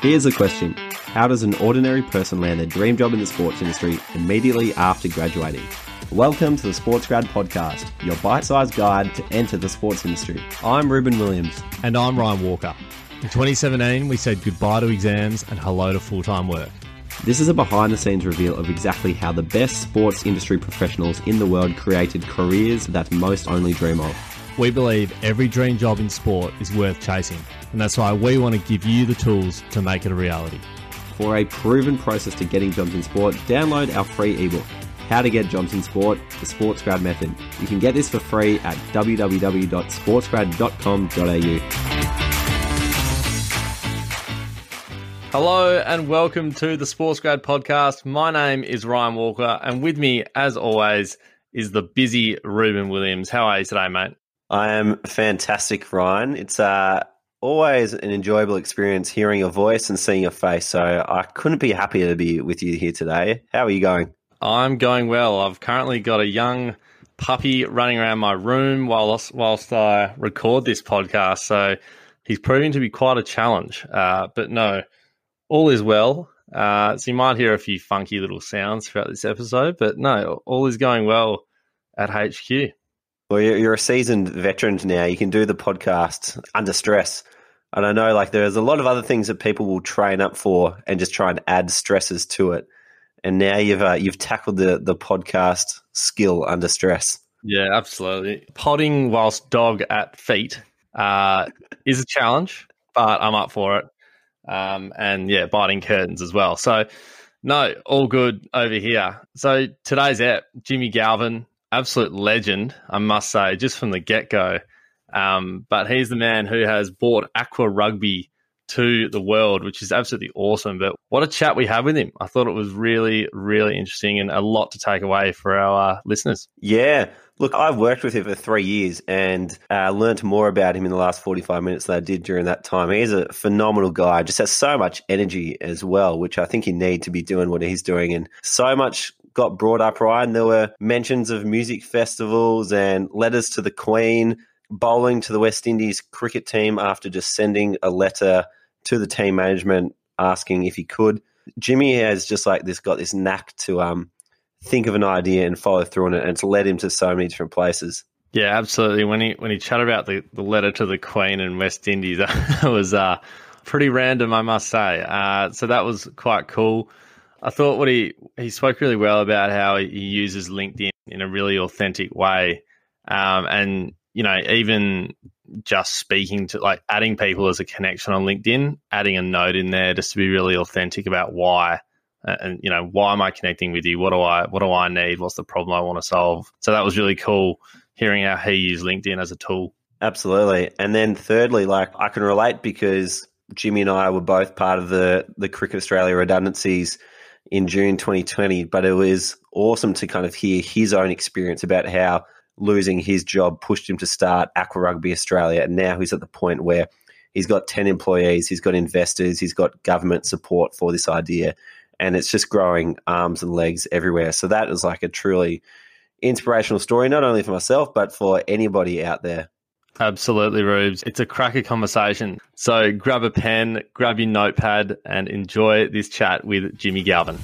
Here's a question How does an ordinary person land their dream job in the sports industry immediately after graduating? Welcome to the Sports Grad Podcast, your bite sized guide to enter the sports industry. I'm Reuben Williams. And I'm Ryan Walker. In 2017, we said goodbye to exams and hello to full time work. This is a behind the scenes reveal of exactly how the best sports industry professionals in the world created careers that most only dream of. We believe every dream job in sport is worth chasing, and that's why we want to give you the tools to make it a reality. For a proven process to getting jobs in sport, download our free ebook, How to Get Jobs in Sport, the Sports Grad Method. You can get this for free at www.sportsgrad.com.au. Hello and welcome to the Sports Grad Podcast. My name is Ryan Walker, and with me, as always, is the busy Reuben Williams. How are you today, mate? I am fantastic, Ryan. It's uh, always an enjoyable experience hearing your voice and seeing your face. So I couldn't be happier to be with you here today. How are you going? I'm going well. I've currently got a young puppy running around my room whilst whilst I record this podcast. So he's proving to be quite a challenge. Uh, but no, all is well. Uh, so you might hear a few funky little sounds throughout this episode, but no, all is going well at HQ. Well, you're a seasoned veteran now. You can do the podcast under stress. And I know like there's a lot of other things that people will train up for and just try and add stresses to it. And now you've uh, you've tackled the the podcast skill under stress. Yeah, absolutely. Potting whilst dog at feet uh, is a challenge, but I'm up for it. Um, and yeah, biting curtains as well. So no, all good over here. So today's app, Jimmy Galvin, absolute legend, I must say, just from the get go. Um, but he's the man who has brought Aqua Rugby to the world, which is absolutely awesome. But what a chat we had with him. I thought it was really, really interesting and a lot to take away for our uh, listeners. Yeah. Look, I've worked with him for three years and uh, learned more about him in the last 45 minutes than I did during that time. He's a phenomenal guy, just has so much energy as well, which I think you need to be doing what he's doing and so much got brought up, right, and There were mentions of music festivals and letters to the Queen, bowling to the West Indies cricket team after just sending a letter to the team management asking if he could. Jimmy has just like this got this knack to um, think of an idea and follow through on it, and it's led him to so many different places. Yeah, absolutely. When he when he chatted about the, the letter to the Queen in West Indies, that was uh, pretty random, I must say. Uh, so that was quite cool. I thought what he he spoke really well about how he uses LinkedIn in a really authentic way, um, and you know even just speaking to like adding people as a connection on LinkedIn, adding a note in there just to be really authentic about why, uh, and you know why am I connecting with you? What do I what do I need? What's the problem I want to solve? So that was really cool hearing how he used LinkedIn as a tool. Absolutely, and then thirdly, like I can relate because Jimmy and I were both part of the the Cricket Australia redundancies in June 2020, but it was awesome to kind of hear his own experience about how losing his job pushed him to start Aqua Rugby Australia. And now he's at the point where he's got 10 employees, he's got investors, he's got government support for this idea. And it's just growing arms and legs everywhere. So that is like a truly inspirational story, not only for myself, but for anybody out there. Absolutely, Rubes. It's a cracker conversation. So grab a pen, grab your notepad, and enjoy this chat with Jimmy Galvin.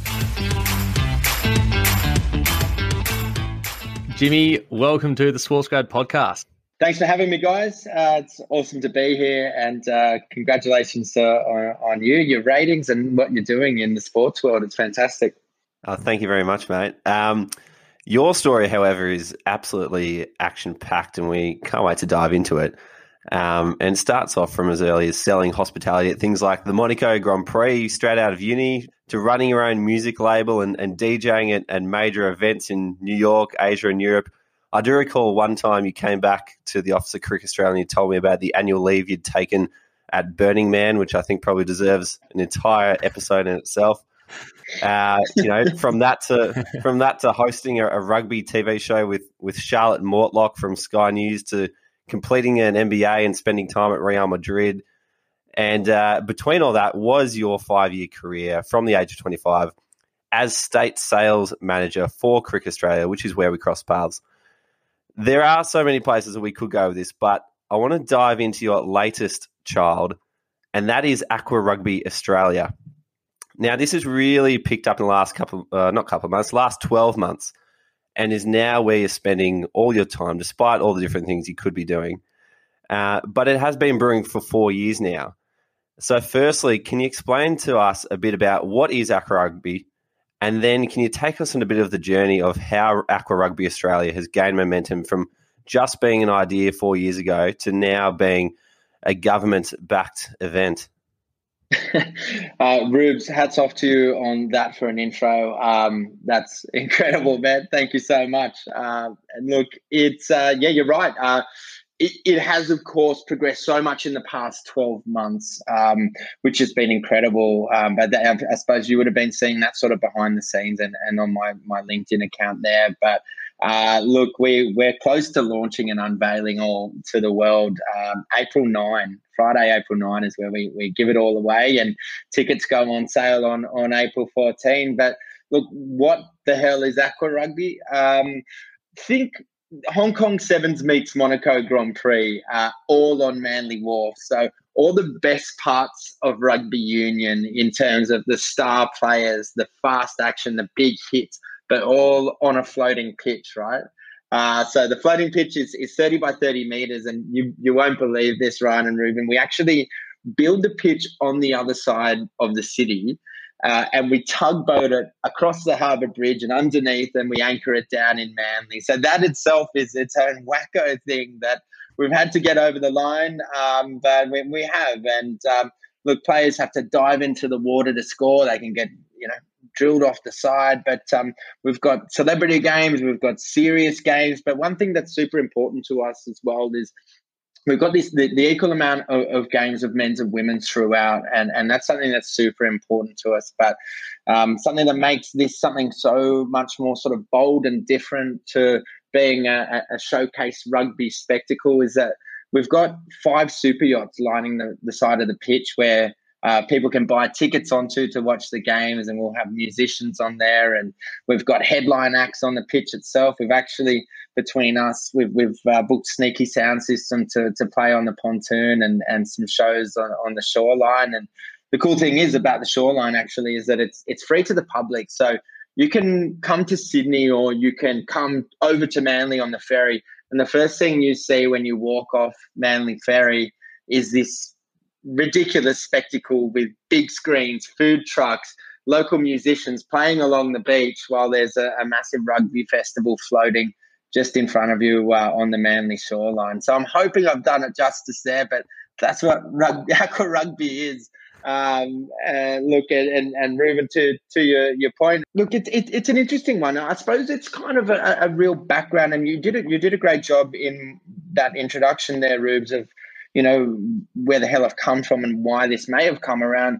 Jimmy, welcome to the Sports Grad podcast. Thanks for having me, guys. Uh, it's awesome to be here, and uh, congratulations uh, on, on, you, your ratings, and what you're doing in the sports world. It's fantastic. Oh, thank you very much, mate. Um, your story, however, is absolutely action packed, and we can't wait to dive into it. Um, and starts off from as early as selling hospitality at things like the Monaco Grand Prix straight out of uni to running your own music label and, and DJing at, at major events in New York, Asia, and Europe. I do recall one time you came back to the office of Cricket Australia and you told me about the annual leave you'd taken at Burning Man, which I think probably deserves an entire episode in itself. Uh, you know, from that to from that to hosting a, a, rugby TV show with with Charlotte Mortlock from Sky News to completing an MBA and spending time at Real Madrid. And uh, between all that was your five year career from the age of 25 as state sales manager for Cricket Australia, which is where we cross paths. There are so many places that we could go with this, but I want to dive into your latest child and that is Aqua Rugby Australia. Now, this has really picked up in the last couple, uh, not couple of months, last 12 months, and is now where you're spending all your time, despite all the different things you could be doing. Uh, but it has been brewing for four years now. So, firstly, can you explain to us a bit about what is Aqua Rugby? And then, can you take us on a bit of the journey of how Aqua Rugby Australia has gained momentum from just being an idea four years ago to now being a government backed event? uh, Rubes, hats off to you on that for an intro. Um, that's incredible, man. Thank you so much. Uh, and look, it's uh, yeah, you're right. Uh, it, it, has, of course, progressed so much in the past 12 months, um, which has been incredible. Um, but I, I suppose you would have been seeing that sort of behind the scenes and, and on my, my LinkedIn account there. But uh, look, we, we're close to launching and unveiling all to the world. Um, April 9, Friday, April 9 is where we, we give it all away, and tickets go on sale on, on April 14. But look, what the hell is Aqua Rugby? Um, think Hong Kong Sevens meets Monaco Grand Prix, uh, all on Manly Wharf. So all the best parts of rugby union in terms of the star players, the fast action, the big hits, but all on a floating pitch, right? Uh, so the floating pitch is, is 30 by 30 meters, and you, you won't believe this, Ryan and Reuben. We actually build the pitch on the other side of the city uh, and we tugboat it across the harbour bridge and underneath, and we anchor it down in Manly. So that itself is its own wacko thing that we've had to get over the line, um, but we, we, have. And um, look, players have to dive into the water to score. They can get you know drilled off the side, but um, we've got celebrity games, we've got serious games. But one thing that's super important to us as well is we've got this the, the equal amount of, of, games of men's and women's throughout and and that's something that's super important to us but um, something that makes this something so much more sort of bold and different to being a, a showcase rugby spectacle is that we've got five super yachts lining the, the side of the pitch where uh, people can buy tickets onto to watch the games, and we'll have musicians on there. And we've got headline acts on the pitch itself. We've actually, between us, we've, we've uh, booked Sneaky Sound System to, to play on the pontoon and, and some shows on, on the shoreline. And the cool thing is about the shoreline actually is that it's it's free to the public. So you can come to Sydney or you can come over to Manly on the ferry. And the first thing you see when you walk off Manly Ferry is this ridiculous spectacle with big screens, food trucks, local musicians playing along the beach while there's a, a massive rugby festival floating just in front of you uh, on the Manly shoreline. So I'm hoping I've done it justice there, but that's what rugby, aqua rugby is. Um, and look at and and Reuben to to your your point. Look, it, it, it's an interesting one. I suppose it's kind of a, a real background, and you did it. You did a great job in that introduction there, Rubes, of you know where the hell I've come from and why this may have come around.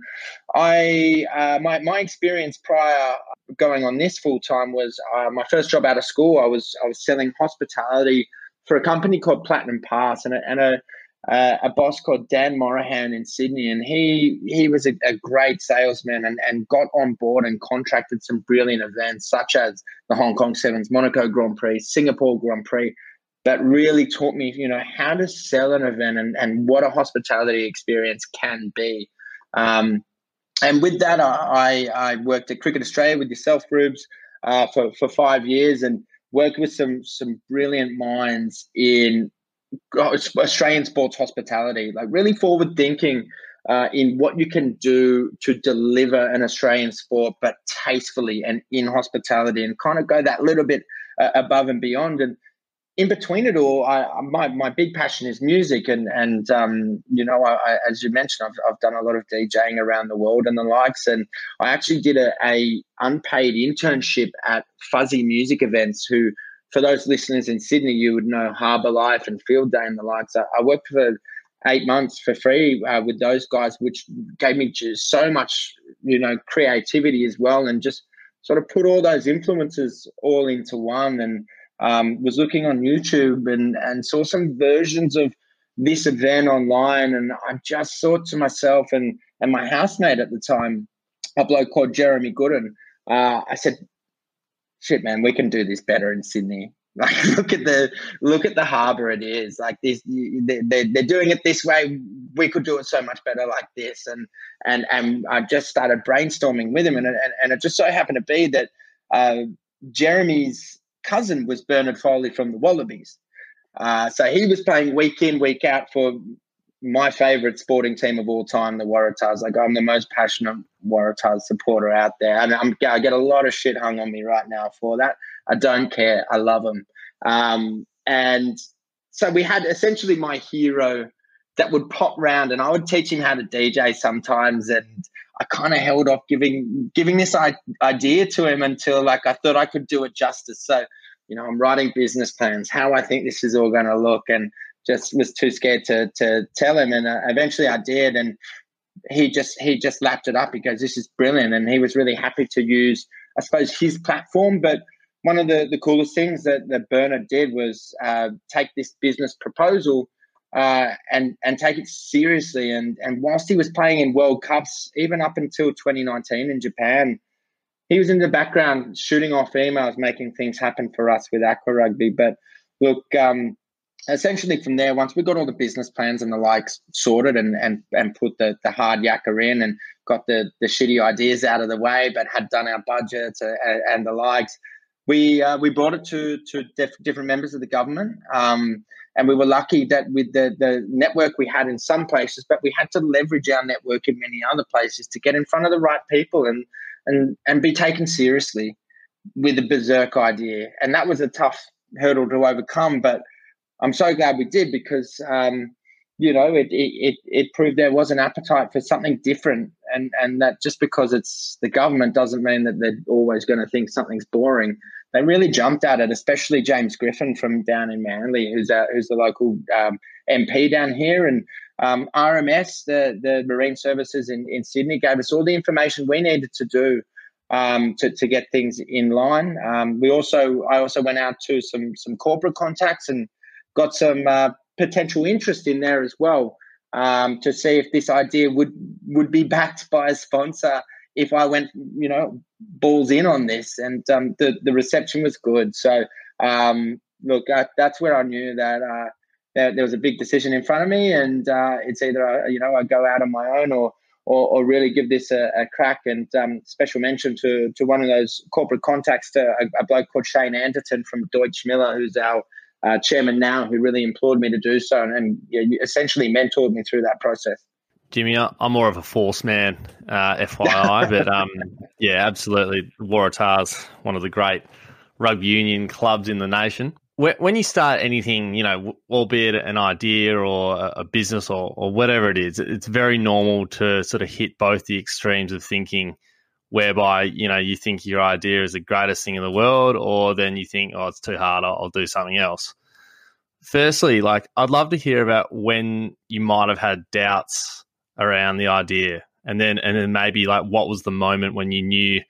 I uh, my my experience prior going on this full time was uh, my first job out of school. I was I was selling hospitality for a company called Platinum Pass and a, and a uh, a boss called Dan Morahan in Sydney, and he he was a, a, great salesman and, and got on board and contracted some brilliant events such as the Hong Kong Sevens, Monaco Grand Prix, Singapore Grand Prix, that really taught me, you know, how to sell an event and, and what a hospitality experience can be. Um, and with that, I, I worked at Cricket Australia with yourself, Rubes, uh, for, for five years and worked with some some brilliant minds in Australian sports hospitality, like really forward thinking uh, in what you can do to deliver an Australian sport, but tastefully and in hospitality, and kind of go that little bit uh, above and beyond. And in between it all, I, my my big passion is music, and and um, you know, I, I, as you mentioned, I've I've done a lot of DJing around the world and the likes, and I actually did a, a unpaid internship at Fuzzy Music Events. Who, for those listeners in Sydney, you would know Harbour Life and Field Day and the likes. I, I worked for eight months for free uh, with those guys, which gave me just so much, you know, creativity as well, and just sort of put all those influences all into one and um, was looking on YouTube and, and saw some versions of this event online. And I just thought to myself and, and my housemate at the time, a bloke called Jeremy Gooden, uh, I said, shit, man, we can do this better in Sydney. Like look at the look at the harbor it is. Like this, they, they, they're doing it this way. We could do it so much better like this. And and and I just started brainstorming with him, and and, and it just so happened to be that uh, Jeremy's cousin was Bernard Foley from the Wallabies. Uh, so he was playing week in, week out for my favorite sporting team of all time, the Waratahs. Like I'm the most passionate Waratahs supporter out there, and I'm, i get a lot of shit hung on me right now for that. I don't care. I love them, um, and so we had essentially my hero that would pop round, and I would teach him how to DJ sometimes, and I kind of held off giving giving this idea to him until like I thought I could do it justice. So you know, I'm writing business plans, how I think this is all going to look, and just was too scared to to tell him. And uh, eventually, I did, and he just he just lapped it up. He goes, "This is brilliant," and he was really happy to use, I suppose, his platform. But one of the the coolest things that that Bernard did was uh, take this business proposal. Uh, and and take it seriously. And and whilst he was playing in World Cups, even up until 2019 in Japan, he was in the background shooting off emails, making things happen for us with Aqua Rugby. But look, um, essentially from there, once we got all the business plans and the likes sorted and and and put the the hard yakka in and got the the shitty ideas out of the way, but had done our budgets and, and the likes, we uh, we brought it to to diff- different members of the government. Um, and we were lucky that with the, the network we had in some places, but we had to leverage our network in many other places to get in front of the right people. And and and be taken seriously with a berserk idea. And that was a tough hurdle to overcome, but I'm so glad we did because um, you know it, it it proved there was an appetite for something different, and and that just because it's the government doesn't mean that they're always going to think something's boring. They really jumped at it, especially James Griffin from down in Manly, who's a, who's the local um, MP down here, and um, RMS, the, the Marine Services in, in Sydney, gave us all the information we needed to do um, to, to get things in line. Um, we also, I also went out to some some corporate contacts and got some uh, potential interest in there as well um, to see if this idea would would be backed by a sponsor if I went, you know, balls in on this. And um, the the reception was good. So um, look, I, that's where I knew that. Uh, there, there was a big decision in front of me, and uh, it's either uh, you know I go out on my own or or, or really give this a, a crack. And um, special mention to to one of those corporate contacts, to a, a bloke called Shane Anderton from Deutsche Miller, who's our uh, chairman now, who really implored me to do so, and, and yeah, essentially mentored me through that process. Jimmy, I'm more of a force man, uh, FYI, but um, yeah, absolutely. Waratahs, one of the great rugby union clubs in the nation when you start anything, you know, albeit an idea or a business or, or whatever it is, it's very normal to sort of hit both the extremes of thinking whereby, you know, you think your idea is the greatest thing in the world, or then you think, oh, it's too hard, I'll, I'll do something else. Firstly, like, I'd love to hear about when you might have had doubts around the idea. And then, and then maybe like, what was the moment when you knew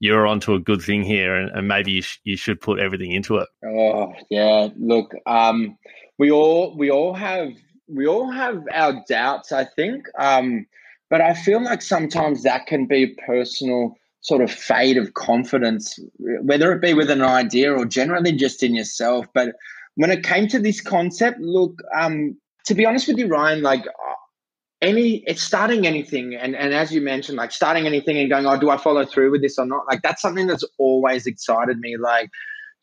you're onto a good thing here, and, and maybe you, sh- you should put everything into it. Oh yeah, look, um, we all we all have we all have our doubts, I think, um, but I feel like sometimes that can be a personal sort of fade of confidence, whether it be with an idea or generally just in yourself. But when it came to this concept, look, um, to be honest with you, Ryan, like any it's starting anything. And and as you mentioned like starting anything and going oh do i follow through with this or not? Like that's something that's always excited me. Like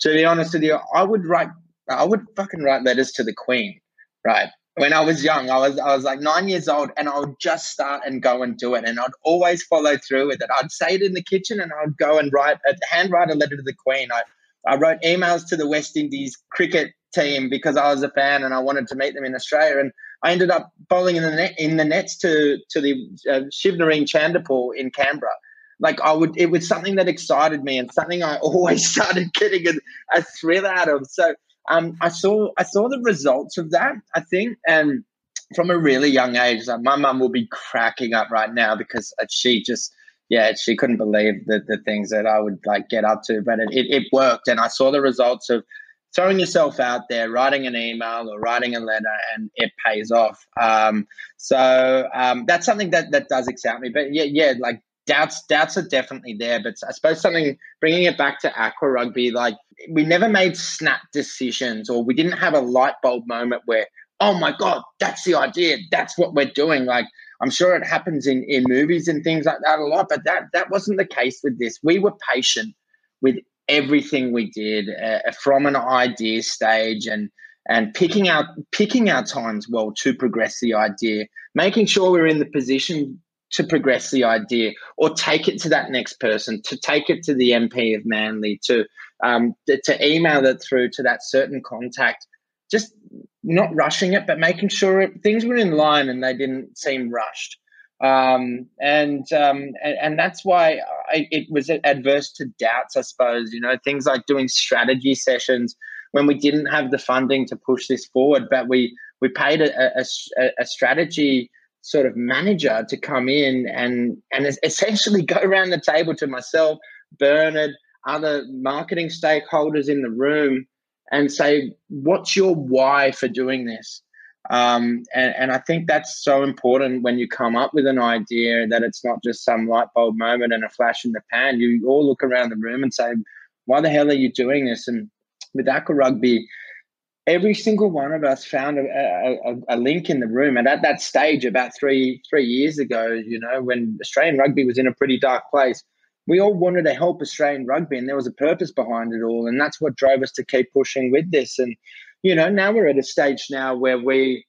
to be honest with you i would write i would fucking write letters to the queen right when i was young i was i was like nine years old and i would just start and go and do it and i'd always follow through with it i'd say it in the kitchen and i'd go and write a hand write a letter to the queen i i wrote emails to the west indies cricket team because i was a fan and i wanted to meet them in australia and I ended up bowling in the net in the nets to to the uh, Shivnarine Chanderpaul in Canberra. Like I would, it was something that excited me and something I always started getting a, a thrill out of. So um, I saw I saw the results of that. I think and from a really young age, like my mum will be cracking up right now because she just yeah she couldn't believe the the things that I would like get up to, but it, it, it worked and I saw the results of throwing yourself out there, writing an email or writing a letter, and it pays off. Um, so um, that's something that that does excite me. But yeah, yeah, like doubts doubts are definitely there. But I suppose something bringing it back to aqua rugby, like we never made snap decisions, or we didn't have a light bulb moment where, oh my god, that's the idea, that's what we're doing. Like I'm sure it happens in in movies and things like that a lot, but that that wasn't the case with this. We were patient with everything we did uh, from an idea stage and and picking out picking our times well to progress the idea, making sure we're in the position to progress the idea or take it to that next person, to take it to the MP of Manly, to um, to email it through to that certain contact. Just not rushing it, but making sure it, things were in line and they didn't seem rushed. Um, and, um, and, and that's why I, it was adverse to doubts, I suppose. You know, things like doing strategy sessions when we didn't have the funding to push this forward, but we we paid a, a, a strategy sort of manager to come in and and essentially go around the table to myself, Bernard, other marketing stakeholders in the room, and say, "What's your why for doing this?" Um, and, and I think that's so important when you come up with an idea that it's not just some light bulb moment and a flash in the pan. You all look around the room and say, "Why the hell are you doing this?" And with Aqua Rugby, every single one of us found a, a, a, link in the room. And at that stage, about three three years ago, you know, when Australian rugby was in a pretty dark place, we all wanted to help Australian rugby, and there was a purpose behind it all, and that's what drove us to keep pushing with this. And you know, now we're at a stage now where we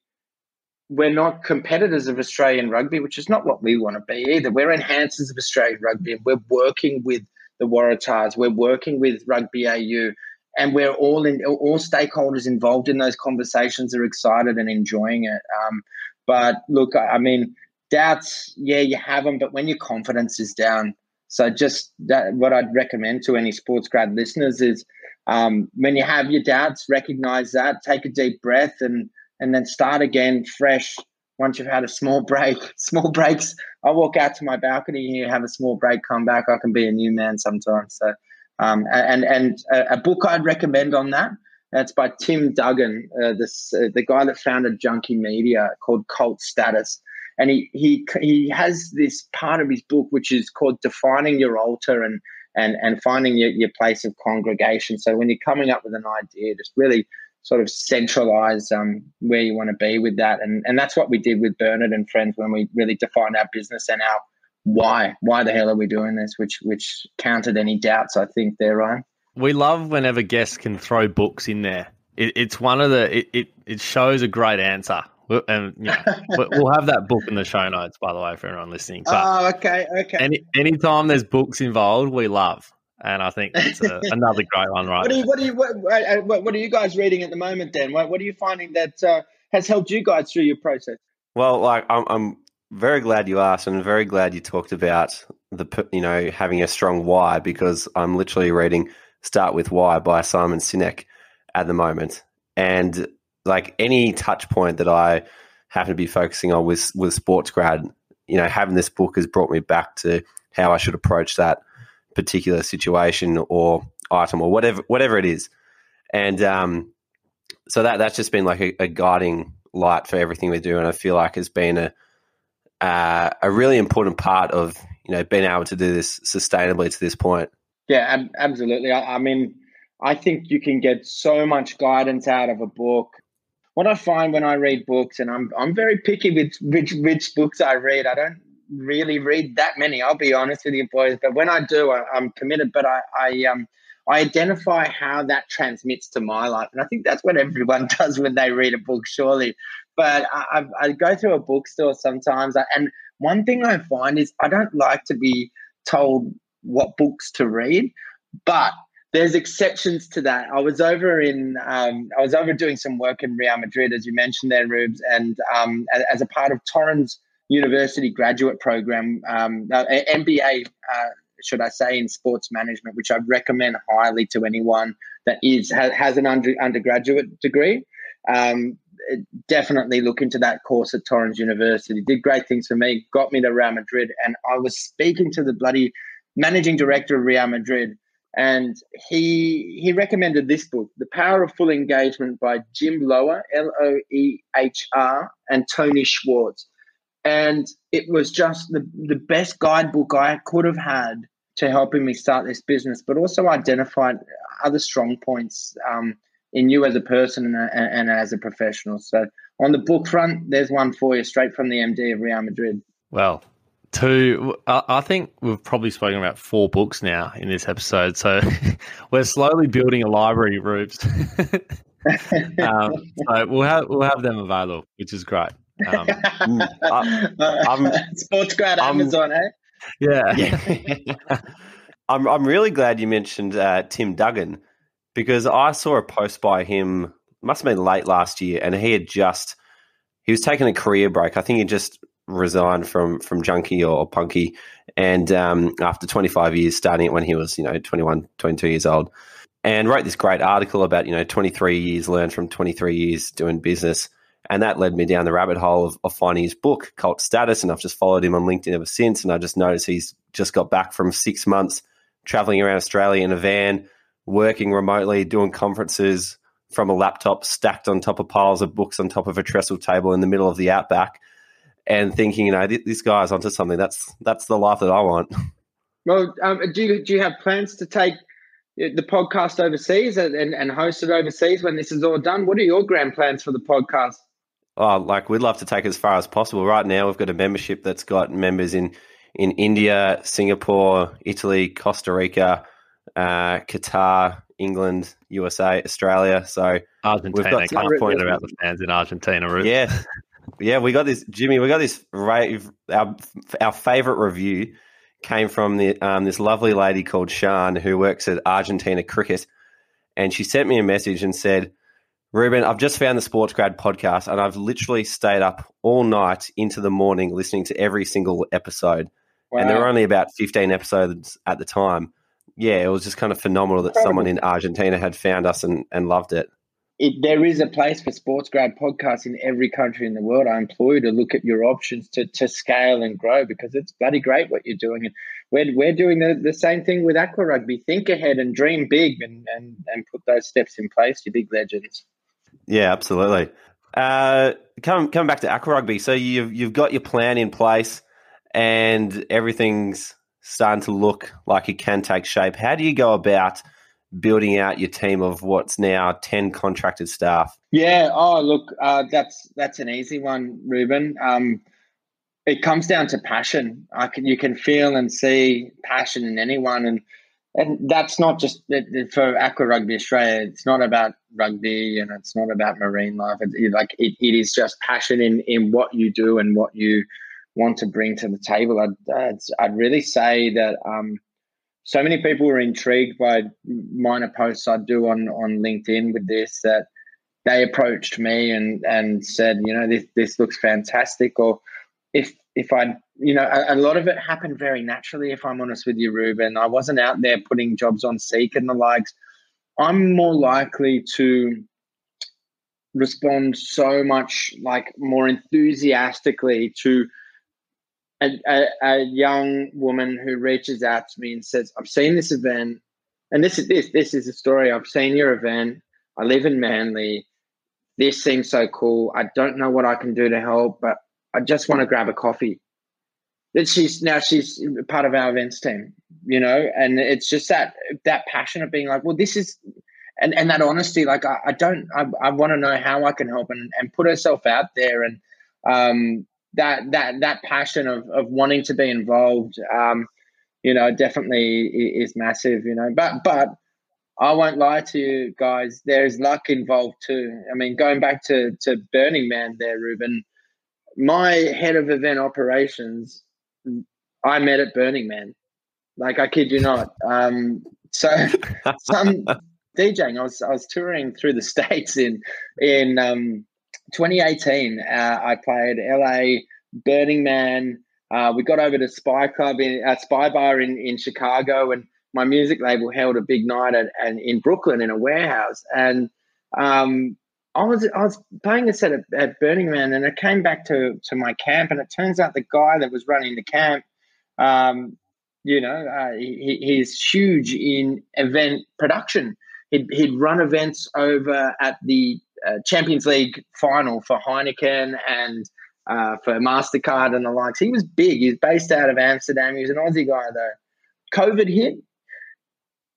we're not competitors of Australian rugby, which is not what we want to be either. We're enhancers of Australian rugby, and we're working with the Waratahs, we're working with Rugby AU, and we're all in all stakeholders involved in those conversations are excited and enjoying it. Um, but look, I mean, doubts, yeah, you have them, but when your confidence is down, so just that, what I'd recommend to any sports grad listeners is um, when you have your doubts, recognize that, take a deep breath, and and then start again fresh. Once you've had a small break, small breaks. I walk out to my balcony here, have a small break, come back. I can be a new man sometimes. So um, and and a, book I'd recommend on that. That's by Tim Duggan, uh, this uh, the guy that founded Junkee Media, called Cult Status. And he he he has this part of his book which is called defining your altar and and and finding your, your place of congregation. So when you're coming up with an idea, just really sort of centralize um, where you want to be with that. And and that's what we did with Bernard and friends when we really defined our business and our why why the hell are we doing this? Which which countered any doubts i think there ryan? We love whenever guests can throw books in there. It, it's one of the it, it, it shows a great answer. And you know, we'll have that book in the show notes by the way for everyone listening. But oh okay okay. any anytime there's books involved we love. And I think it's a, another great one, right? What are you, what are you, what, what, what, are you guys reading at the moment? Then, what, what are you finding that uh, has helped you guys through your process? Well, like I'm, I'm very glad you asked, and very glad you talked about the you know having a strong why because I'm literally reading "Start with Why" by Simon Sinek at the moment, and like any touch point that I happen to be focusing on with with sports grad, you know, having this book has brought me back to how I should approach that particular situation or item or whatever whatever it is, and um, so that that's just been like a, a guiding light for everything we do, and I feel like it's been a uh, a really important part of you know being able to do this sustainably to this point. Yeah, absolutely. I, I mean, I think you can get so much guidance out of a book. What I find when I read books, and I'm I'm very picky with which which books I read. I don't really read that many. I'll be honest with you, boys. But when I do, I, am committed. But I, I um I identify how that transmits to my life, and I think that's what everyone does when they read a book. Surely, but I, I, go to a bookstore sometimes, and one thing I find is I don't like to be told what books to read, but there's exceptions to that. I was over in um, I was over doing some work in Real Madrid, as you mentioned there, Rubes, and um, as a part of Torrens University graduate program, um, uh, MBA, uh, should I say, in sports management, which I recommend highly to anyone that is has, has an under, undergraduate degree. Um, definitely look into that course at Torrens University. Did great things for me, got me to Real Madrid, and I was speaking to the bloody managing director of Real Madrid, and he he recommended this book, The Power of Full Engagement by Jim Loehr, L O E H R, and Tony Schwartz. and it was just the, the best guidebook I could have had to helping me start this business, but also identified other strong points um, in you as a person and, and, and, as a professional. So on the book front, there's one for you straight from the MD of Real Madrid. Well, two, I think we've probably spoken about four books now in this episode. So we're slowly building a library, Rubes. um, so we'll have we'll have them available, which is great. Um, I, Sports grad Amazon, eh? Yeah. yeah. I'm I'm really glad you mentioned uh, Tim Duggan because I saw a post by him must have been late last year, and he had just he was taking a career break. I think he just resigned from from Junkee or Punky, and um, after 25 years, starting it when he was you know 21, 22 years old, and wrote this great article about you know 23 years learned from 23 years doing business. And that led me down the rabbit hole of, of finding his book, Cult Status. And I've just followed him on LinkedIn ever since. And I just noticed he's just got back from six months traveling around Australia in a van, working remotely, doing conferences, from a laptop stacked on top of piles of books on top of a trestle table in the middle of the outback and thinking, you know, this guy's onto something. That's that's the life that I want. Well, um, do you do you have plans to take the podcast overseas and, and, and host it overseas when this is all done? What are your grand plans for the podcast? Oh, like we'd love to take it as far as possible. Right now, we've got a membership that's got members in in India, Singapore, Italy, Costa Rica, uh, Qatar, England, USA, Australia. So Argentina. We've got can't point about the fans in Argentina. Ruth. Yeah, yeah. We got this, Jimmy. We got this. Rave, our our favorite review came from the um, this lovely lady called Shan who works at Argentina Cricket, and she sent me a message and said. Reuben, I've just found the Sports Grad podcast and I've literally stayed up all night into the morning listening to every single episode. Wow. And there were only about 15 episodes at the time yeah, it was just kind of phenomenal that someone in Argentina had found us and, and loved it. it. There is a place for sports grad podcasts in every country in the world. I implore you to look at your options to, to scale and grow because it's bloody great what you're doing. And we're, we're doing the, the same thing with Aqua Rugby. Think ahead and dream big and, and, and put those steps in place, you big legends. Yeah, absolutely. Uh, come come back to Aqua Rugby. So you've you've got your plan in place, and everything's starting to look like it can take shape. How do you go about building out your team of what's now 10 contracted staff? Yeah, oh, look, uh, that's that's an easy one, Reuben. Um, it comes down to passion. I can you can feel and see passion in anyone, and and that's not just for Aqua Rugby Australia. It's not about rugby, and it's not about marine life. It, like it, it is just passion in in what you do and what you want to bring to the table. I'd, I'd, I'd really say that um, so many people were intrigued by minor posts I do on, on LinkedIn with this that they approached me and, and said, you know, this, this looks fantastic. Or if, if I, you know, a, a lot of it happened very naturally, if I'm honest with you, Reuben. I wasn't out there putting jobs on Seek and the likes. I'm more likely to respond so much like more enthusiastically to a, a, a, young woman who reaches out to me and says, "I've seen this event, and this is this this is the story. I've seen your event. I live in Manly. This seems so cool. I don't know what I can do to help, but I just want to grab a coffee." That she's now she's part of our events team, you know, and it's just that that passion of being like, well, this is and and that honesty like i, I don't i, I want to know how i can help and, and put herself out there and um that that that passion of of wanting to be involved, um, you know, definitely is massive. You know, but but I won't lie to you guys. There's luck involved too. I mean, going back to to Burning Man, there, Reuben. My head of event operations, I met at Burning Man. Like I kid you not. Um, so some DJing. I was I was touring through the states in in um, 2018, uh, I played LA Burning Man. Uh, we got over to Spy Club in uh, Spy Bar in, in Chicago, and my music label held a big night at, and in Brooklyn in a warehouse. And um, I was I was playing a set at, at, Burning Man, and I came back to to my camp, and it turns out the guy that was running the camp, um, you know, uh, he, he's huge in event production. He'd, he'd run events over at the Champions League final for Heineken and uh, for Mastercard and the likes. He was big. He's based out of Amsterdam. He was an Aussie guy though. COVID hit.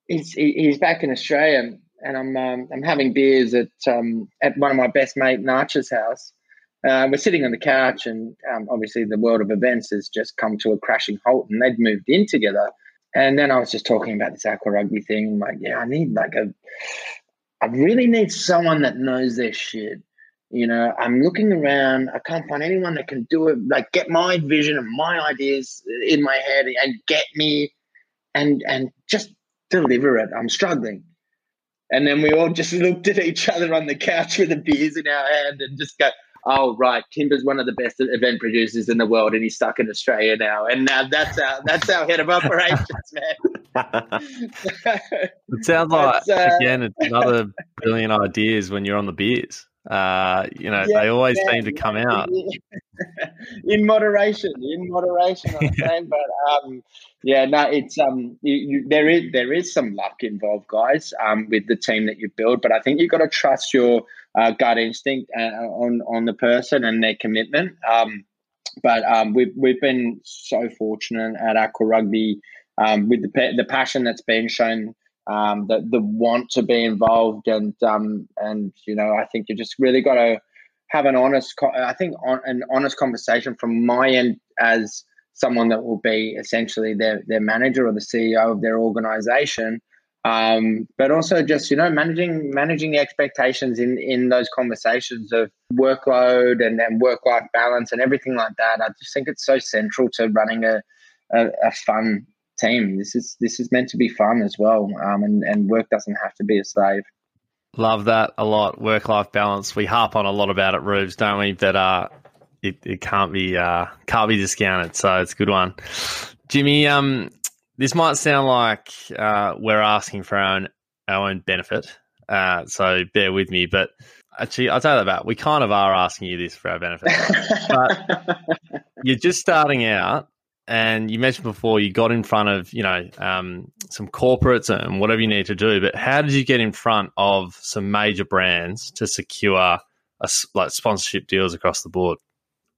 He's he's back in Australia, and I'm um, I'm having beers at um, at one of my best mate Narch's house. Uh, we're sitting on the couch, and um, obviously the world of events has just come to a crashing halt, and they'd moved in together. And then I was just talking about this aqua rugby thing. I'm like, yeah, I need like a, I really need someone that knows their shit. You know, I'm looking around. I can't find anyone that can do it. Like, get my vision and my ideas in my head and get me, and and just deliver it. I'm struggling. And then we all just looked at each other on the couch with the beers in our hand and just go, oh right, Timber's one of the best event producers in the world, and he's stuck in Australia now, and now that's our that's our head of operations, man. it sounds like uh, again it's another brilliant ideas when you're on the beers. Uh, you know, yeah, they always yeah, seem to come out in moderation. In moderation, I'm saying, but um, yeah, no, it's um, you, you, there is there is some luck involved, guys, um, with the team that you build. But I think you've got to trust your uh, gut instinct uh, on on the person and their commitment. Um, but um, we've we've been so fortunate at Aqua Rugby um, with the the passion that's been shown, um, the the want to be involved, and um, and you know I think you just really got to have an honest, I think on, an honest conversation from my end as someone that will be essentially their their manager or the CEO of their organization um, but also just you know managing managing the expectations in in those conversations of workload and, and work life balance and everything like that. I just think it's so central to running a, a, a fun team. This is this is meant to be fun as well, um, and and work doesn't have to be a slave. Love that a lot. Work life balance. We harp on a lot about it, Rubes, don't we? But uh, it, it can't be uh, can't be discounted. So it's a good one. Jimmy, um, this might sound like uh, we're asking for our own, our own benefit, uh, so bear with me. But actually, I'll tell you about we kind of are asking you this for our benefit. but you're just starting out, and you mentioned before you got in front of you know um, some corporates and whatever you need to do. But how did you get in front of some major brands to secure a, like sponsorship deals across the board?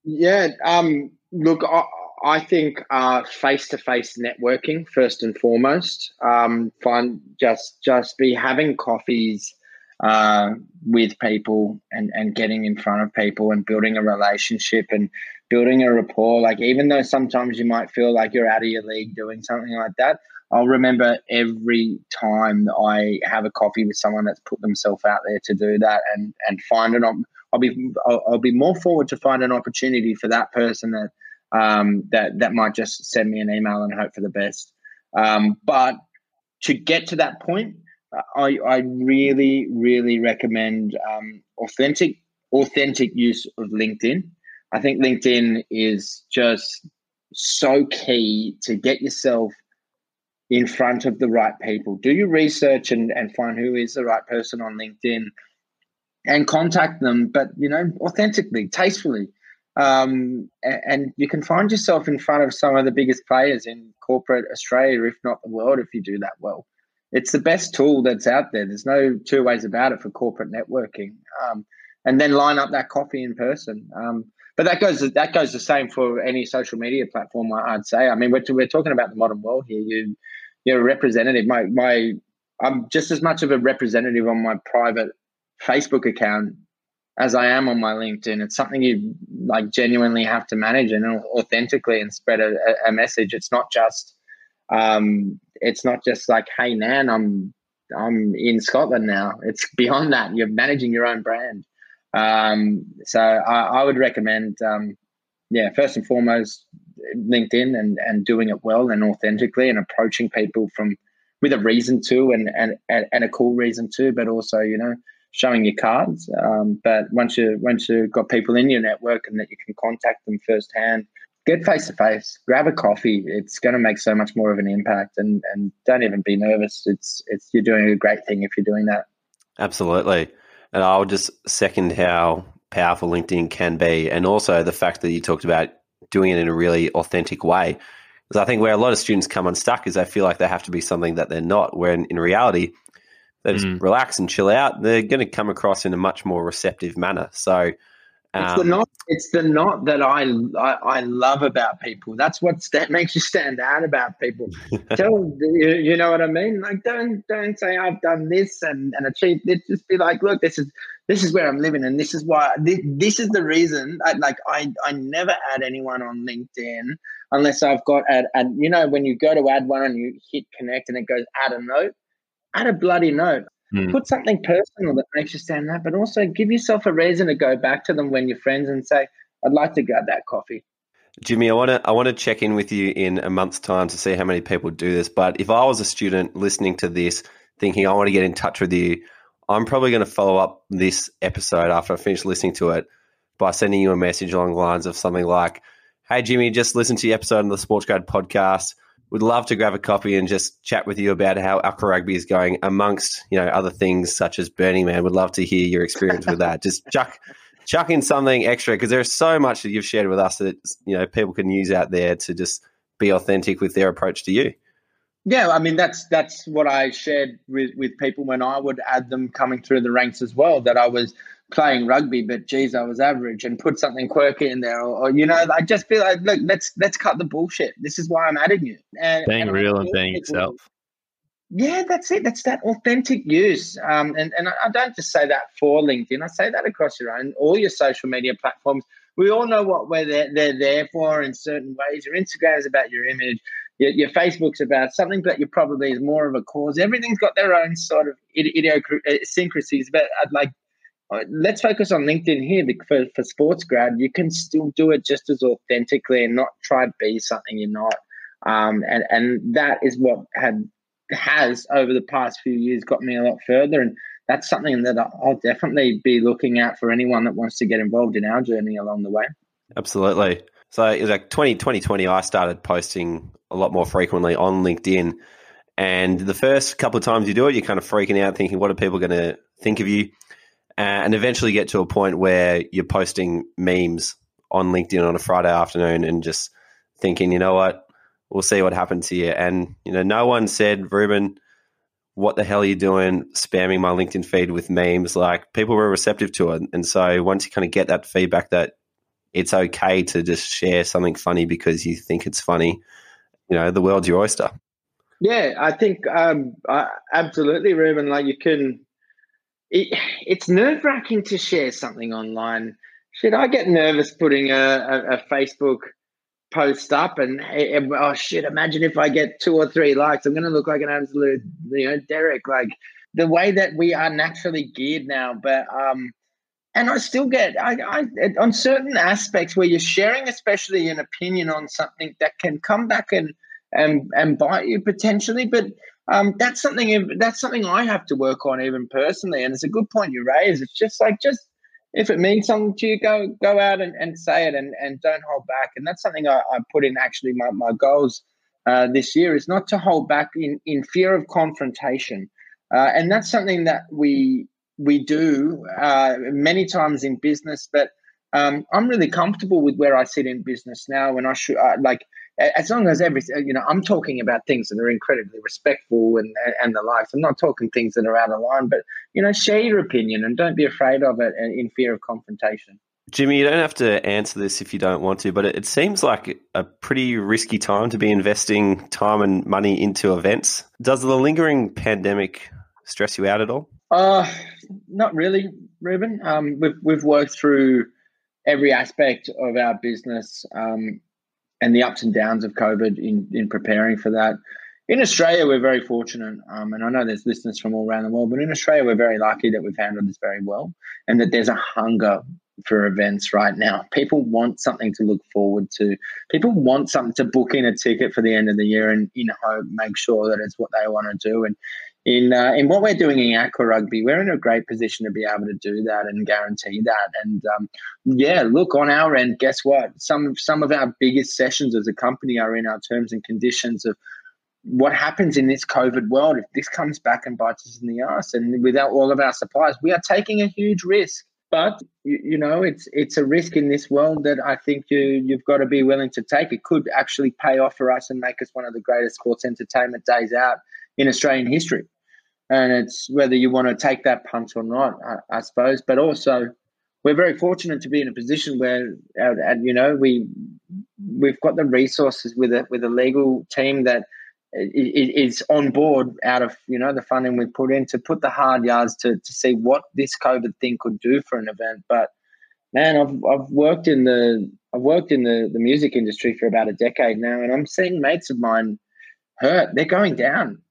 Yeah, um, look, I, I think face to face networking first and foremost. Um, find just just be having coffees uh, with people and and getting in front of people and building a relationship and building a rapport. Like even though sometimes you might feel like you're out of your league doing something like that, I'll remember every time I have a coffee with someone that's put themselves out there to do that and and find an. I'll be I'll, I'll be more forward to find an opportunity for that person that um, that that might just send me an email and hope for the best. Um, but to get to that point, I, I really, really recommend um, authentic authentic use of LinkedIn. I think LinkedIn is just so key to get yourself in front of the right people. Do your research and, and find who is the right person on LinkedIn and contact them, but you know, authentically, tastefully. Um, and you can find yourself in front of some of the biggest players in corporate Australia, if not the world, if you do that well. It's the best tool that's out there. There's no two ways about it for corporate networking. Um, and then line up that coffee in person. Um, but that goes that goes the same for any social media platform. I'd say. I mean, we're, we're talking about the modern world here. You you're a representative. My my I'm just as much of a representative on my private Facebook account as I am on my LinkedIn. It's something you like genuinely have to manage and authentically and spread a, a message. It's not just um, it's not just like, hey Nan, I'm I'm in Scotland now. It's beyond that. You're managing your own brand. Um, so I, I, would recommend, um, yeah, first and foremost, LinkedIn and and doing it well and authentically and approaching people from with a reason to and and and a cool reason to, but also you know showing your cards. Um, but once you once you've got people in your network and that you can contact them firsthand, get face to face, grab a coffee. It's going to make so much more of an impact. And and don't even be nervous. It's it's you're doing a great thing if you're doing that. Absolutely, and I'll just second how powerful LinkedIn can be, and also the fact that you talked about doing it in a really authentic way. Because I think where a lot of students come unstuck is they feel like they have to be something that they're not. when in, reality, they just mm. relax and chill out, they're going to come across in a much more receptive manner. So, it's the Um, not. It's the not that I, I I love about people. That's what sta- makes you stand out about people. Tell you, you know what I mean. Like don't don't say I've done this and and achieved this. Just be like, look, this is this is where I'm living, and this is why. This, this is the reason. I, like I I never add anyone on LinkedIn unless I've got add and you know when you go to add one and you hit connect and it goes add a note, add a bloody note Hmm. put something personal that makes you stand out, but also give yourself a reason to go back to them when you're friends and say, I'd like to grab that coffee. Jimmy, I want to I want to check in with you in a month's time to see how many people do this. But if I was a student listening to this, thinking I want to get in touch with you, I'm probably going to follow up this episode after I finish listening to it by sending you a message along the lines of something like, "Hey Jimmy, just listen to the episode of the Sports Grad podcast. Would love to grab a copy and just chat with you about how Aqua Rugby is going, amongst you know other things such as Burning Man. Would love to hear your experience with that. Just chuck chuck in something extra because there's so much that you've shared with us that you know people can use out there to just be authentic with their approach to you. Yeah, I mean that's that's what I shared with, with people when I would add them coming through the ranks as well. That I was playing rugby, but geez, I was average, and put something quirky in there, or, or you know, I just feel like look, let's let's cut the bullshit. This is why I'm adding you. And, Being and real and being yourself. Yeah, that's it. That's that authentic use. Um, and, and I I don't just say that for LinkedIn. I say that across your own, all your social media platforms. We all know what we're there, they're there for in certain ways. Your Instagram is about your image. Your, your Facebook's about something that you probably is more of a cause. Everything's got their own sort of idiosyncrasies. But I'd like, uh, let's focus on LinkedIn here for, for sports grad. You can still do it just as authentically and not try to be something you're not. Um, and, and that is what had has over the past few years got me a lot further and that's something that I'll definitely be looking at for anyone that wants to get involved in our journey along the way. Absolutely. So it was like 20, 2020, I started posting a lot more frequently on LinkedIn. And the first couple of times you do it, you're kind of freaking out, thinking, what are people going to think of you? Uh, and eventually get to a point where you're posting memes on LinkedIn on a Friday afternoon and just thinking, you know what, we'll see what happens here. And, you know, no one said, Reuben, what the hell are you doing spamming my LinkedIn feed with memes? Like people were receptive to it. And so once you kind of get that feedback that it's okay to just share something funny because you think it's funny, you know, the world's your oyster. Yeah, I think um, uh, absolutely, Reuben. Like you can, it, it's nerve wracking to share something online. Should I get nervous putting a, a, a Facebook post up, and, and oh shit, imagine if I get two or three likes, I'm going to look like an absolute, you know, Derek. Like the way that we are naturally geared now, but um, and I still get I, I on certain aspects where you're sharing, especially an opinion on something that can come back and and and bite you potentially. But um, that's something that's something I have to work on even personally. And it's a good point you raise. It's just like just if it means something to you, go go out and, and say it and, and don't hold back. And that's something I, I put in actually my, my goals uh, this year is not to hold back in, in fear of confrontation. Uh, and that's something that we we do uh, many times in business, but um, I'm really comfortable with where I sit in business now. And I should uh, like, as long as everything, you know, I'm talking about things that are incredibly respectful and and the likes. I'm not talking things that are out of line, but you know, share your opinion and don't be afraid of it in fear of confrontation. Jimmy, you don't have to answer this if you don't want to, but it, it seems like a pretty risky time to be investing time and money into events. Does the lingering pandemic stress you out at all? Uh, not really, Reuben. Um, we've we've worked through every aspect of our business um, and the ups and downs of COVID in in preparing for that. In Australia, we're very fortunate, um, and I know there's listeners from all around the world, but in Australia, we're very lucky that we've handled this very well, and that there's a hunger for events right now. People want something to look forward to. People want something to book in a ticket for the end of the year and in hope make sure that it's what they want to do. And in uh, in what we're doing in Aqua Rugby, we're in a great position to be able to do that and guarantee that. And um, yeah, look on our end, guess what? Some some of our biggest sessions as a company are in our terms and conditions of what happens in this COVID world if this comes back and bites us in the ass. And without all of our supplies, we are taking a huge risk. But you, you know, it's it's a risk in this world that I think you you've got to be willing to take. It could actually pay off for us and make us one of the greatest sports entertainment days out in Australian history. And it's whether you want to take that punt or not, I, I suppose. But also, we're very fortunate to be in a position where, uh, you know, we we've got the resources with a with a legal team that is on board out of you know the funding we put in to put the hard yards to to see what this COVID thing could do for an event. But man, I've I've worked in the I've worked in the the music industry for about a decade now, and I'm seeing mates of mine hurt. They're going down.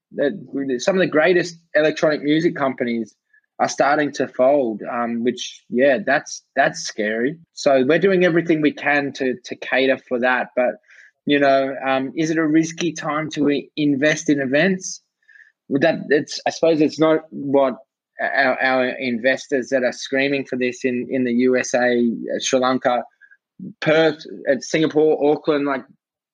Some of the greatest electronic music companies are starting to fold. Um, which yeah, that's that's scary. So we're doing everything we can to to cater for that, but you know, um, is it a risky time to invest in events? That it's, I suppose, it's not what our, our investors that are screaming for this in in the USA, uh, Sri Lanka, Perth, uh, Singapore, Auckland, like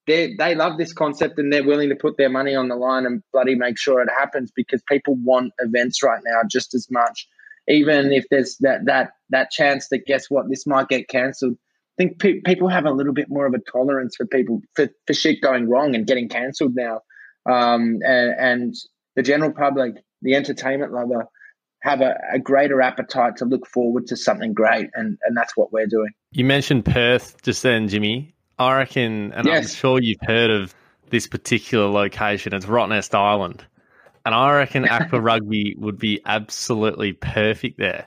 they they love this concept and they're willing to put their money on the line and bloody make sure it happens because people want events right now just as much. Even if there's that that that chance that guess what, this might get cancelled I think pe- people have a little bit more of a tolerance for people for, for shit going wrong and getting cancelled now. Um, and, and, the general public, the entertainment lover, have a, a, greater appetite to look forward to something great, and, and that's what we're doing. You mentioned Perth just then, Jimmy. I reckon, and yes. I'm sure you've heard of this particular location. It's Rottnest Island. And I reckon Aqua Rugby would be absolutely perfect there.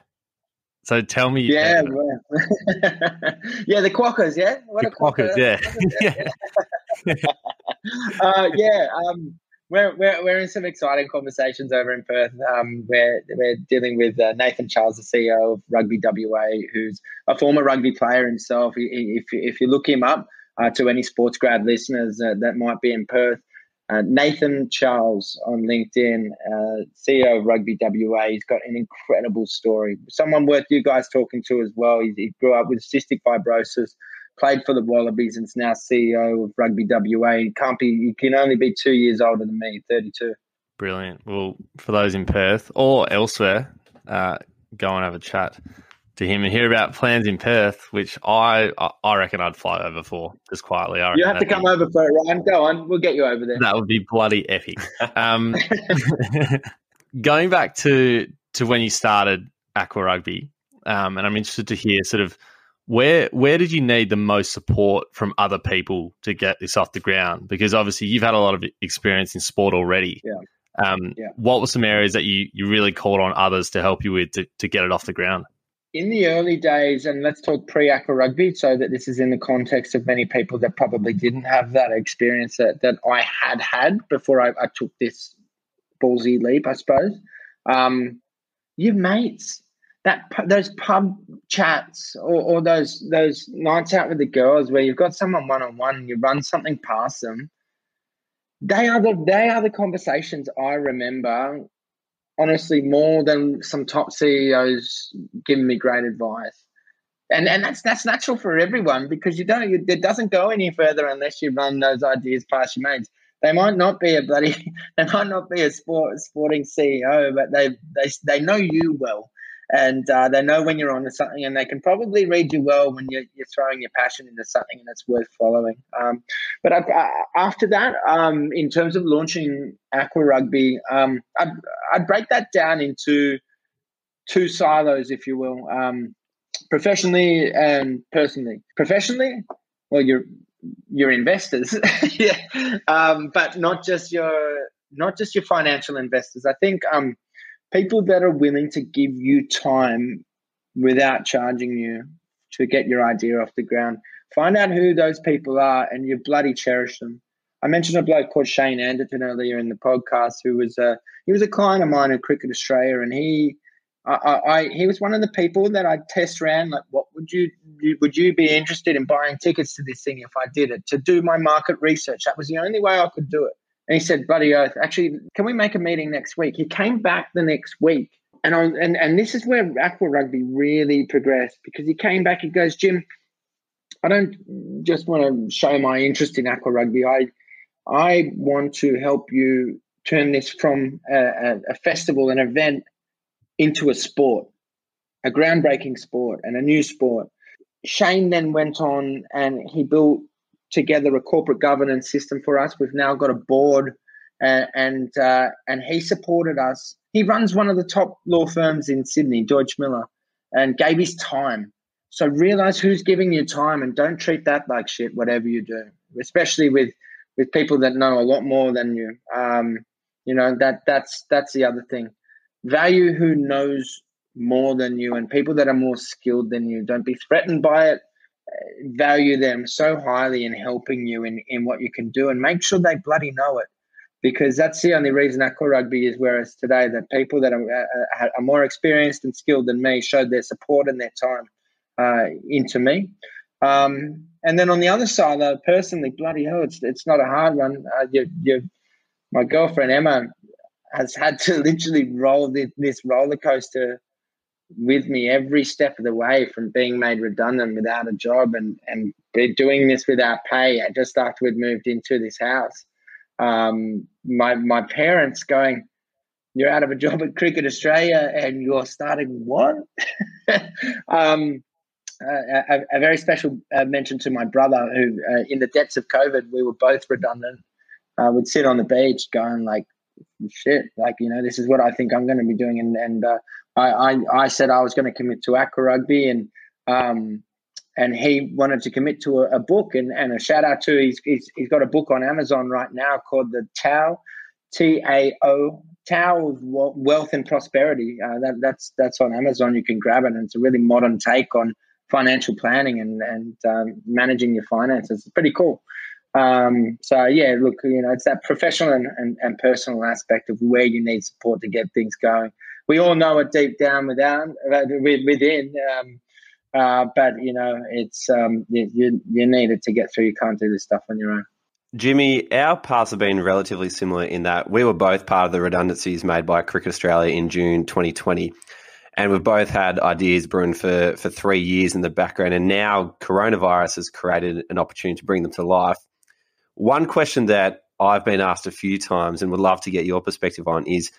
So tell me. Yeah, yeah, the Quackers, yeah? What the Quokkas, yeah. yeah. uh, yeah, um, we're, we're, we're in some exciting conversations over in Perth. Um, we're, we're dealing with uh, Nathan Charles, the CEO of Rugby WA, who's a former rugby player himself. If, if you look him up uh, to any sports grad listeners uh, that might be in Perth, uh, Nathan Charles on LinkedIn, uh, CEO of Rugby WA. He's got an incredible story. Someone worth you guys talking to as well. He, he grew up with cystic fibrosis, played for the Wallabies, and is now CEO of Rugby WA. He can't be. He can only be two years older than me, thirty-two. Brilliant. Well, for those in Perth or elsewhere, uh, go and have a chat to him and hear about plans in Perth, which I I reckon I'd fly over for just quietly. you have to come be, over for it, Ryan. Go on, we'll get you over there. That would be bloody epic. Um, going back to to when you started Aqua Rugby, um, and I'm interested to hear sort of where where did you need the most support from other people to get this off the ground? Because obviously you've had a lot of experience in sport already. Yeah. Um, yeah. What were some areas that you, you really called on others to help you with to, to get it off the ground? In the early days, and let's talk pre aqua rugby, so that this is in the context of many people that probably didn't have that experience that, that I had had before I, I took this ballsy leap, I suppose. Um, your mates, that those pub chats or, or those those nights out with the girls where you've got someone one on one you run something past them. They are the they are the conversations I remember honestly more than some top CEOs giving me great advice. And and that's that's natural for everyone because you don't you, it doesn't go any further unless you run those ideas past your mates. They might not be a bloody they might not be a sport sporting CEO, but they they they know you well and uh, they know when you're onto something, and they can probably read you well when you're, you're throwing your passion into something, and it's worth following. Um, but I, I, after that, um, in terms of launching Aqua Rugby, um, I'd, I'd, break that down into two silos, if you will, um, professionally and personally. Professionally, well, you're your investors, yeah, um, but not just your not just your financial investors. I think um, people that are willing to give you time without charging you to get your idea off the ground. Find out who those people are and you bloody cherish them. I mentioned a bloke called Shane Anderton earlier in the podcast, who was a he was a client of mine at Cricket Australia, and he I, I, he was one of the people that I test ran. Like, what would you, you would you be interested in buying tickets to this thing if I did it to do my market research? That was the only way I could do it. And he said, Buddy Earth, actually, can we make a meeting next week? He came back the next week. And, and, and this is where Aqua Rugby really progressed because he came back, he goes, Jim, I don't just want to show my interest in Aqua Rugby. I, I want to help you turn this from a, a festival, an event, into a sport, a groundbreaking sport and a new sport. Shane then went on and he built together a corporate governance system for us. We've now got a board, uh, and uh, and he supported us. He runs one of the top law firms in Sydney, Deutsch Miller, and gave his time. so realize who's giving you time and don't treat that like shit, whatever you do, especially with with people that know a lot more than you. Um, you know that that's that's the other thing. Value who knows more than you and people that are more skilled than you. Don't be threatened by it. Value them so highly in helping you in, in what you can do and make sure they bloody know it. Because that's the only reason aqua rugby is where it's today. That people that are, are, are more experienced and skilled than me showed their support and their time uh, into me. Um, and then on the other side, though, personally, bloody hell, it's it's not a hard one. Uh, you, you, my girlfriend Emma has had to literally roll this roller coaster with me every step of the way from being made redundant without a job and and doing this without pay just after we'd moved into this house. Um, my my parents going, you're out of a job at Cricket Australia and you're starting what? um, a, a, very special uh, mention to my brother, who uh, in the depths of COVID, we were both redundant. Uh, would sit on the beach going like, shit, like you know, this is what I think I'm going to be doing, and and uh, I, I, I said I was going to commit to aqua rugby, and um, and he wanted to commit to a, a, book, and, and a shout out to he's, he's he's got a book on Amazon right now called the Tao, T A O Tao of Wealth and Prosperity. Uh, that that's that's on Amazon. You can grab it, and it's a really modern take on financial planning and and um, managing your finances. It's pretty cool. Um, so yeah, look, you know, it's that professional and, and, and, personal aspect of where you need support to get things going. We all know it deep down without within, um, uh, but you know, it's um, you, you you need it to get through. You can't do this stuff on your own. Jimmy, our paths have been relatively similar in that we were both part of the redundancies made by Cricket Australia in June 2020 and we've both had ideas brewing for for three years in the background, and now coronavirus has created an opportunity to bring them to life. One question that I've been asked a few times and would love to get your perspective on is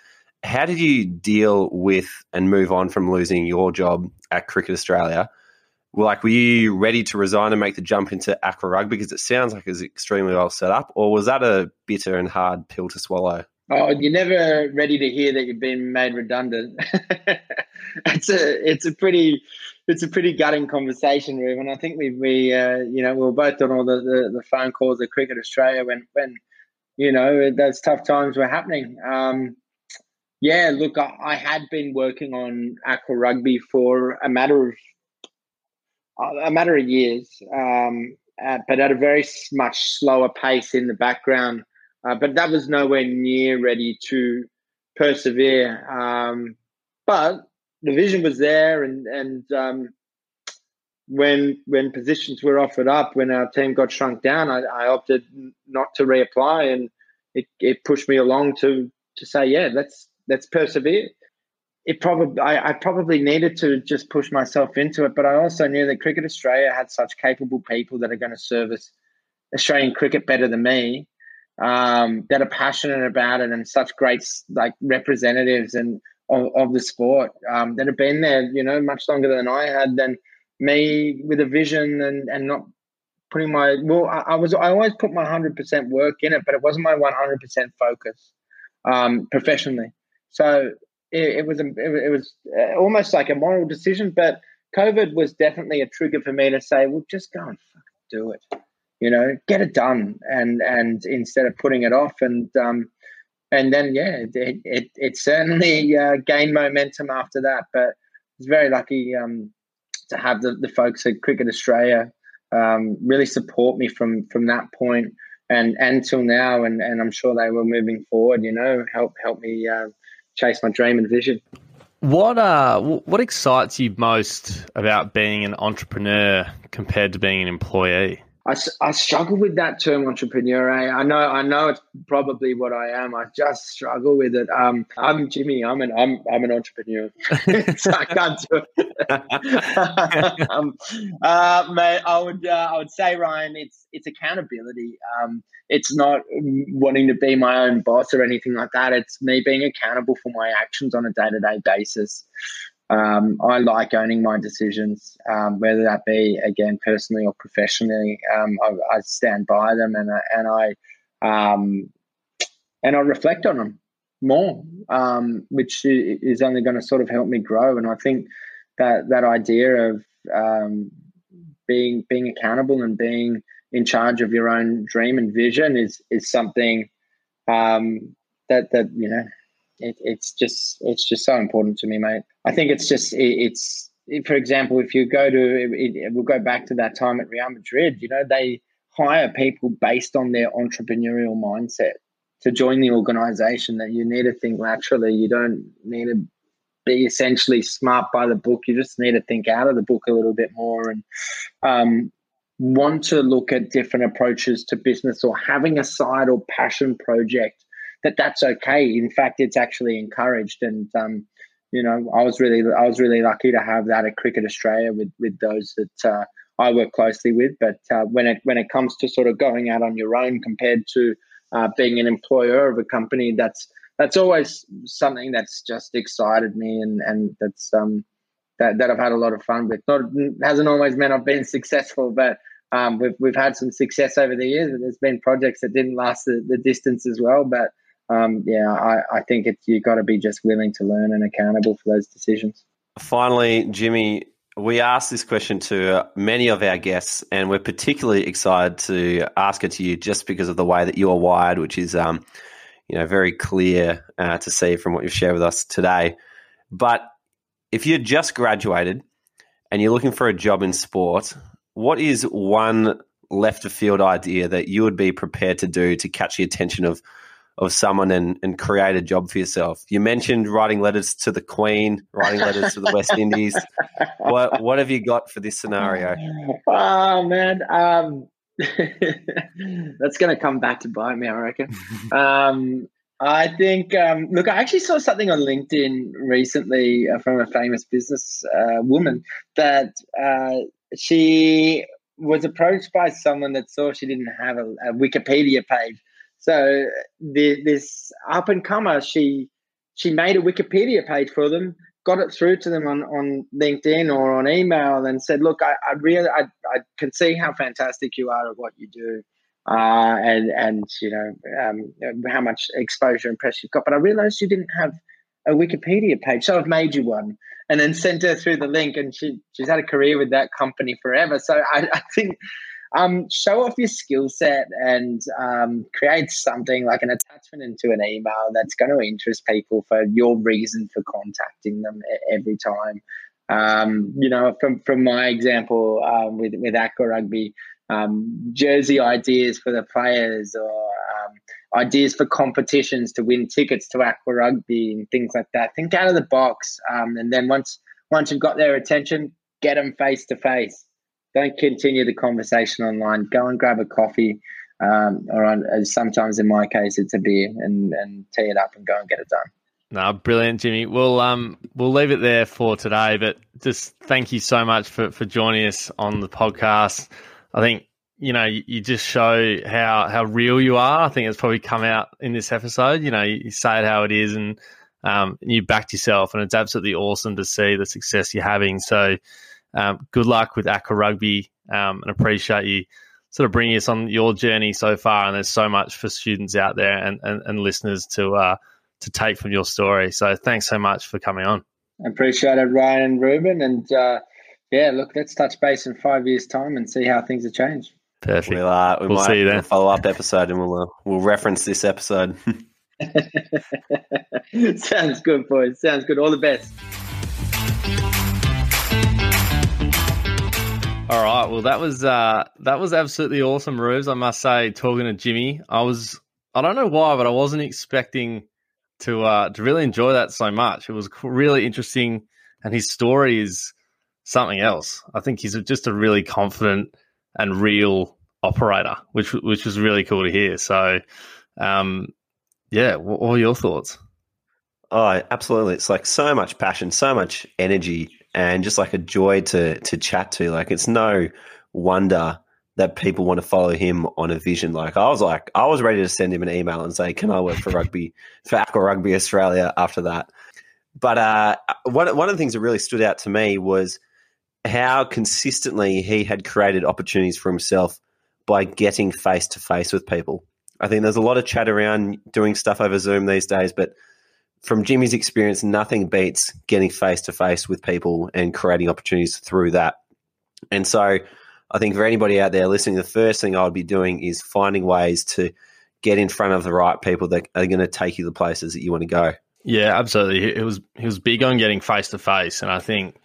how did you deal with and move on from losing your job at Cricket Australia? Like, were you ready to resign and make the jump into Aqua Rugby because it sounds like it's extremely well set up, or was that a bitter and hard pill to swallow? Oh, you're never ready to hear that you've been made redundant. it's a it's a pretty it's a pretty gutting conversation, Reuben. I think we we uh, you know we were both on all the, the, the, phone calls at Cricket Australia when when you know those tough times were happening. Um, yeah, look, I, I, had been working on aqua rugby for a matter of a matter of years, um, uh, but at a very much slower pace in the background. Uh, but that was nowhere near ready to persevere. Um, but the vision was there, and and um, when when positions were offered up, when our team got shrunk down, I, I opted not to reapply, and it, it pushed me along to to say, yeah, let's let's persevere. It probably I, I probably needed to just push myself into it, but I also knew that Cricket Australia had such capable people that are going to service Australian cricket better than me um, that are passionate about it and such great like representatives and of, of the sport um, that have been there, you know, much longer than I had. Than me with a vision and and not putting my well, I, I was I always put my hundred percent work in it, but it wasn't my one hundred percent focus um, professionally. So it, it was a, it, was uh, almost like a moral decision, but COVID was definitely a trigger for me to say, well, just go and do it you know, get it done, and and instead of putting it off, and um, and then yeah, it it, it certainly uh, gained momentum after that. But I was very lucky um, to have the, the folks at Cricket Australia um, really support me from from that point and until now, and and I'm sure they will moving forward. You know, help help me uh, chase my dream and vision. What uh, what excites you most about being an entrepreneur compared to being an employee? I, I struggle with that term entrepreneur. Eh? I know I know it's probably what I am. I just struggle with it. Um, I'm Jimmy. I'm an I'm I'm an entrepreneur. so I can't do it. um, uh, mate, I would uh, I would say Ryan, it's it's accountability. Um, it's not wanting to be my own boss or anything like that. It's me being accountable for my actions on a day to day basis. Um, I like owning my decisions, um, whether that be again personally or professionally. Um, I, I, stand by them and I, and I um, and I reflect on them more, um, which is only going to sort of help me grow. And I think that that idea of um, being being accountable and being in charge of your own dream and vision is is something that that you know it, it's just it's just so important to me, mate. I think it's just it, it's for example, if you go to it, we'll go back to that time at Real Madrid. You know, they hire people based on their entrepreneurial mindset to join the organization. That you need to think laterally. You don't need to be essentially smart by the book. You just need to think out of the book a little bit more and um, want to look at different approaches to business or having a side or passion project that that's okay. In fact, it's actually encouraged. And um, you know, I was really I was really lucky to have that at Cricket Australia with with those that uh, I work closely with. But uh, when it when it comes to sort of going out on your own compared to uh, being an employer of a company, that's that's always something that's just excited me and and that's um that, that I've had a lot of fun with. Not hasn't always meant I've been successful, but um, we've we've had some success over the years. And there's been projects that didn't last the, the distance as well, but um, yeah, I, I think it's you got to be just willing to learn and accountable for those decisions. Finally, Jimmy, we asked this question to many of our guests, and we're particularly excited to ask it to you just because of the way that you are wired, which is, um, you know, very clear uh, to see from what you've shared with us today. But if you're just graduated and you're looking for a job in sport, what is one left of field idea that you would be prepared to do to catch the attention of of someone and, and create a job for yourself. You mentioned writing letters to the Queen, writing letters to the West Indies. What what have you got for this scenario? Oh man, um, that's going to come back to bite me, I reckon. um, I think. Um, look, I actually saw something on LinkedIn recently uh, from a famous business uh, woman that uh, she was approached by someone that saw she didn't have a, a Wikipedia page so the, this up and comer, she she made a Wikipedia page for them, got it through to them on, on LinkedIn or on email, and said, "Look, I, I really I, I can see how fantastic you are at what you do, uh, and and you know um, how much exposure and press you've got, but I realised you didn't have a Wikipedia page, so I've made you one." And then sent her through the link, and she she's had a career with that company forever. So I, I think um, show off your skill set and um, create something like an attachment into an email that's going to interest people for your reason for contacting them every time. Um, you know, from from my example um, with with Aqua Rugby, um, jersey ideas for the players or um, ideas for competitions to win tickets to Aqua Rugby and things like that. Think out of the box, and then once once you've got their attention, get them face to face don't continue the conversation online. Go and grab a coffee, um, or on, sometimes in my case, it's a beer, and and tee it up and go and get it done. No, brilliant, Jimmy. We'll um we'll leave it there for today, but just thank you so much for for joining us on the podcast. I think you know you, you just show how how real you are. I think it's probably come out in this episode. You know, you, you say it how it is, and um, you backed yourself, and it's absolutely awesome to see the success you're having. So um, good luck with Aqua Rugby um, and appreciate you sort of bringing us on your journey so far. And there's so much for students out there and, and, and listeners to uh, to take from your story. So thanks so much for coming on. I appreciate it, Ryan and Reuben. And uh, yeah, look, let's touch base in five years' time and see how things have changed. Perfect. We'll, uh, we we'll might see you then. follow up episode and we'll uh, we'll reference this episode. Sounds good, boys. Sounds good. All the best. All right. Well, that was uh, that was absolutely awesome, Ruse. I must say, talking to Jimmy, I was I don't know why, but I wasn't expecting to uh, to really enjoy that so much. It was really interesting, and his story is something else. I think he's just a really confident and real operator, which which was really cool to hear. So, um, yeah, what, what are your thoughts? Oh, absolutely! It's like so much passion, so much energy and just like a joy to to chat to. Like it's no wonder that people want to follow him on a vision. Like I was like, I was ready to send him an email and say, "Can I work for rugby for Aqua Rugby Australia?" After that, but uh, one one of the things that really stood out to me was how consistently he had created opportunities for himself by getting face to face with people. I think there's a lot of chat around doing stuff over Zoom these days, but from Jimmy's experience, nothing beats getting face to face with people and creating opportunities through that. And so I think for anybody out there listening, the first thing I would be doing is finding ways to get in front of the right people that are going to take you the places that you want to go. Yeah, absolutely. He was he was big on getting face to face, and I think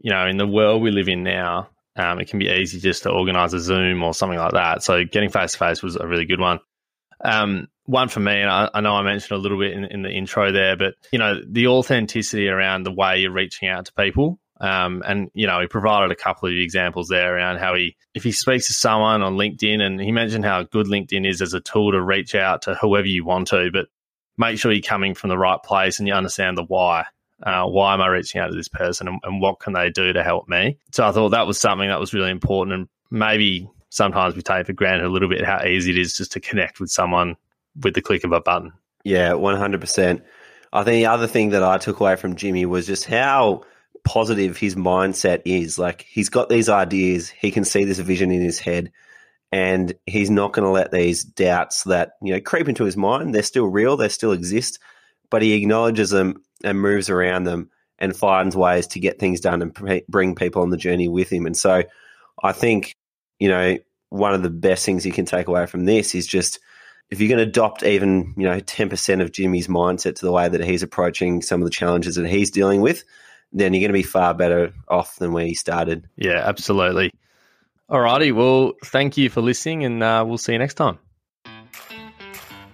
you know in the world we live in now, um, it can be easy just to organise a Zoom or something like that. So getting face to face was a really good one. Um, one for me, and I, I, know I mentioned a little bit in, in, the intro there, but you know the authenticity around the way you're reaching out to people. Um, and you know he provided a couple of examples there around how he, if he speaks to someone on LinkedIn, and he mentioned how good LinkedIn is as a tool to reach out to whoever you want to, but make sure you're coming from the right place and you understand the why. Uh, why am I reaching out to this person and, and, what can they do to help me? So I thought that was something that was really important. And maybe sometimes we take for granted a little bit how easy it is just to connect with someone with the click of a button. Yeah, 100%. I think the other thing that I took away from Jimmy was just how positive his mindset is. Like he's got these ideas, he can see this vision in his head, and he's not going to let these doubts that you know creep into his mind. They're still real, they still exist, but he acknowledges them and moves around them and finds ways to get things done and bring people on the journey with him. And so, I think you know one of the best things you can take away from this is just if you can adopt even you know ten percent of Jimmy's mindset to the way that he's approaching some of the challenges that he's dealing with, then you're going to be far better off than where you started. Yeah, absolutely. Alrighty, well, thank you for listening, and uh, we'll see you next time.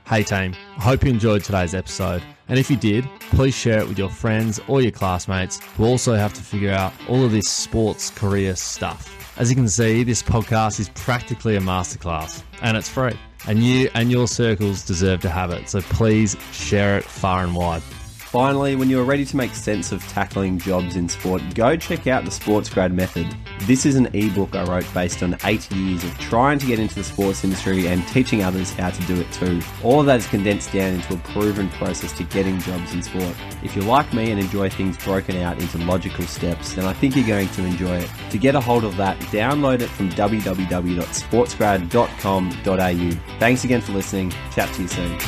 Hey team, I hope you enjoyed today's episode. And if you did, please share it with your friends or your classmates who also have to figure out all of this sports career stuff. As you can see, this podcast is practically a masterclass and it's free. And you and your circles deserve to have it. So please share it far and wide. Finally, when you are ready to make sense of tackling jobs in sport, go check out the Sports Grad Method. This is an ebook I wrote based on eight years of trying to get into the sports industry and teaching others how to do it too. All of that is condensed down into a proven process to getting jobs in sport. If you're like me and enjoy things broken out into logical steps, then I think you're going to enjoy it. To get a hold of that, download it from www.sportsgrad.com.au. Thanks again for listening. Chat to you soon.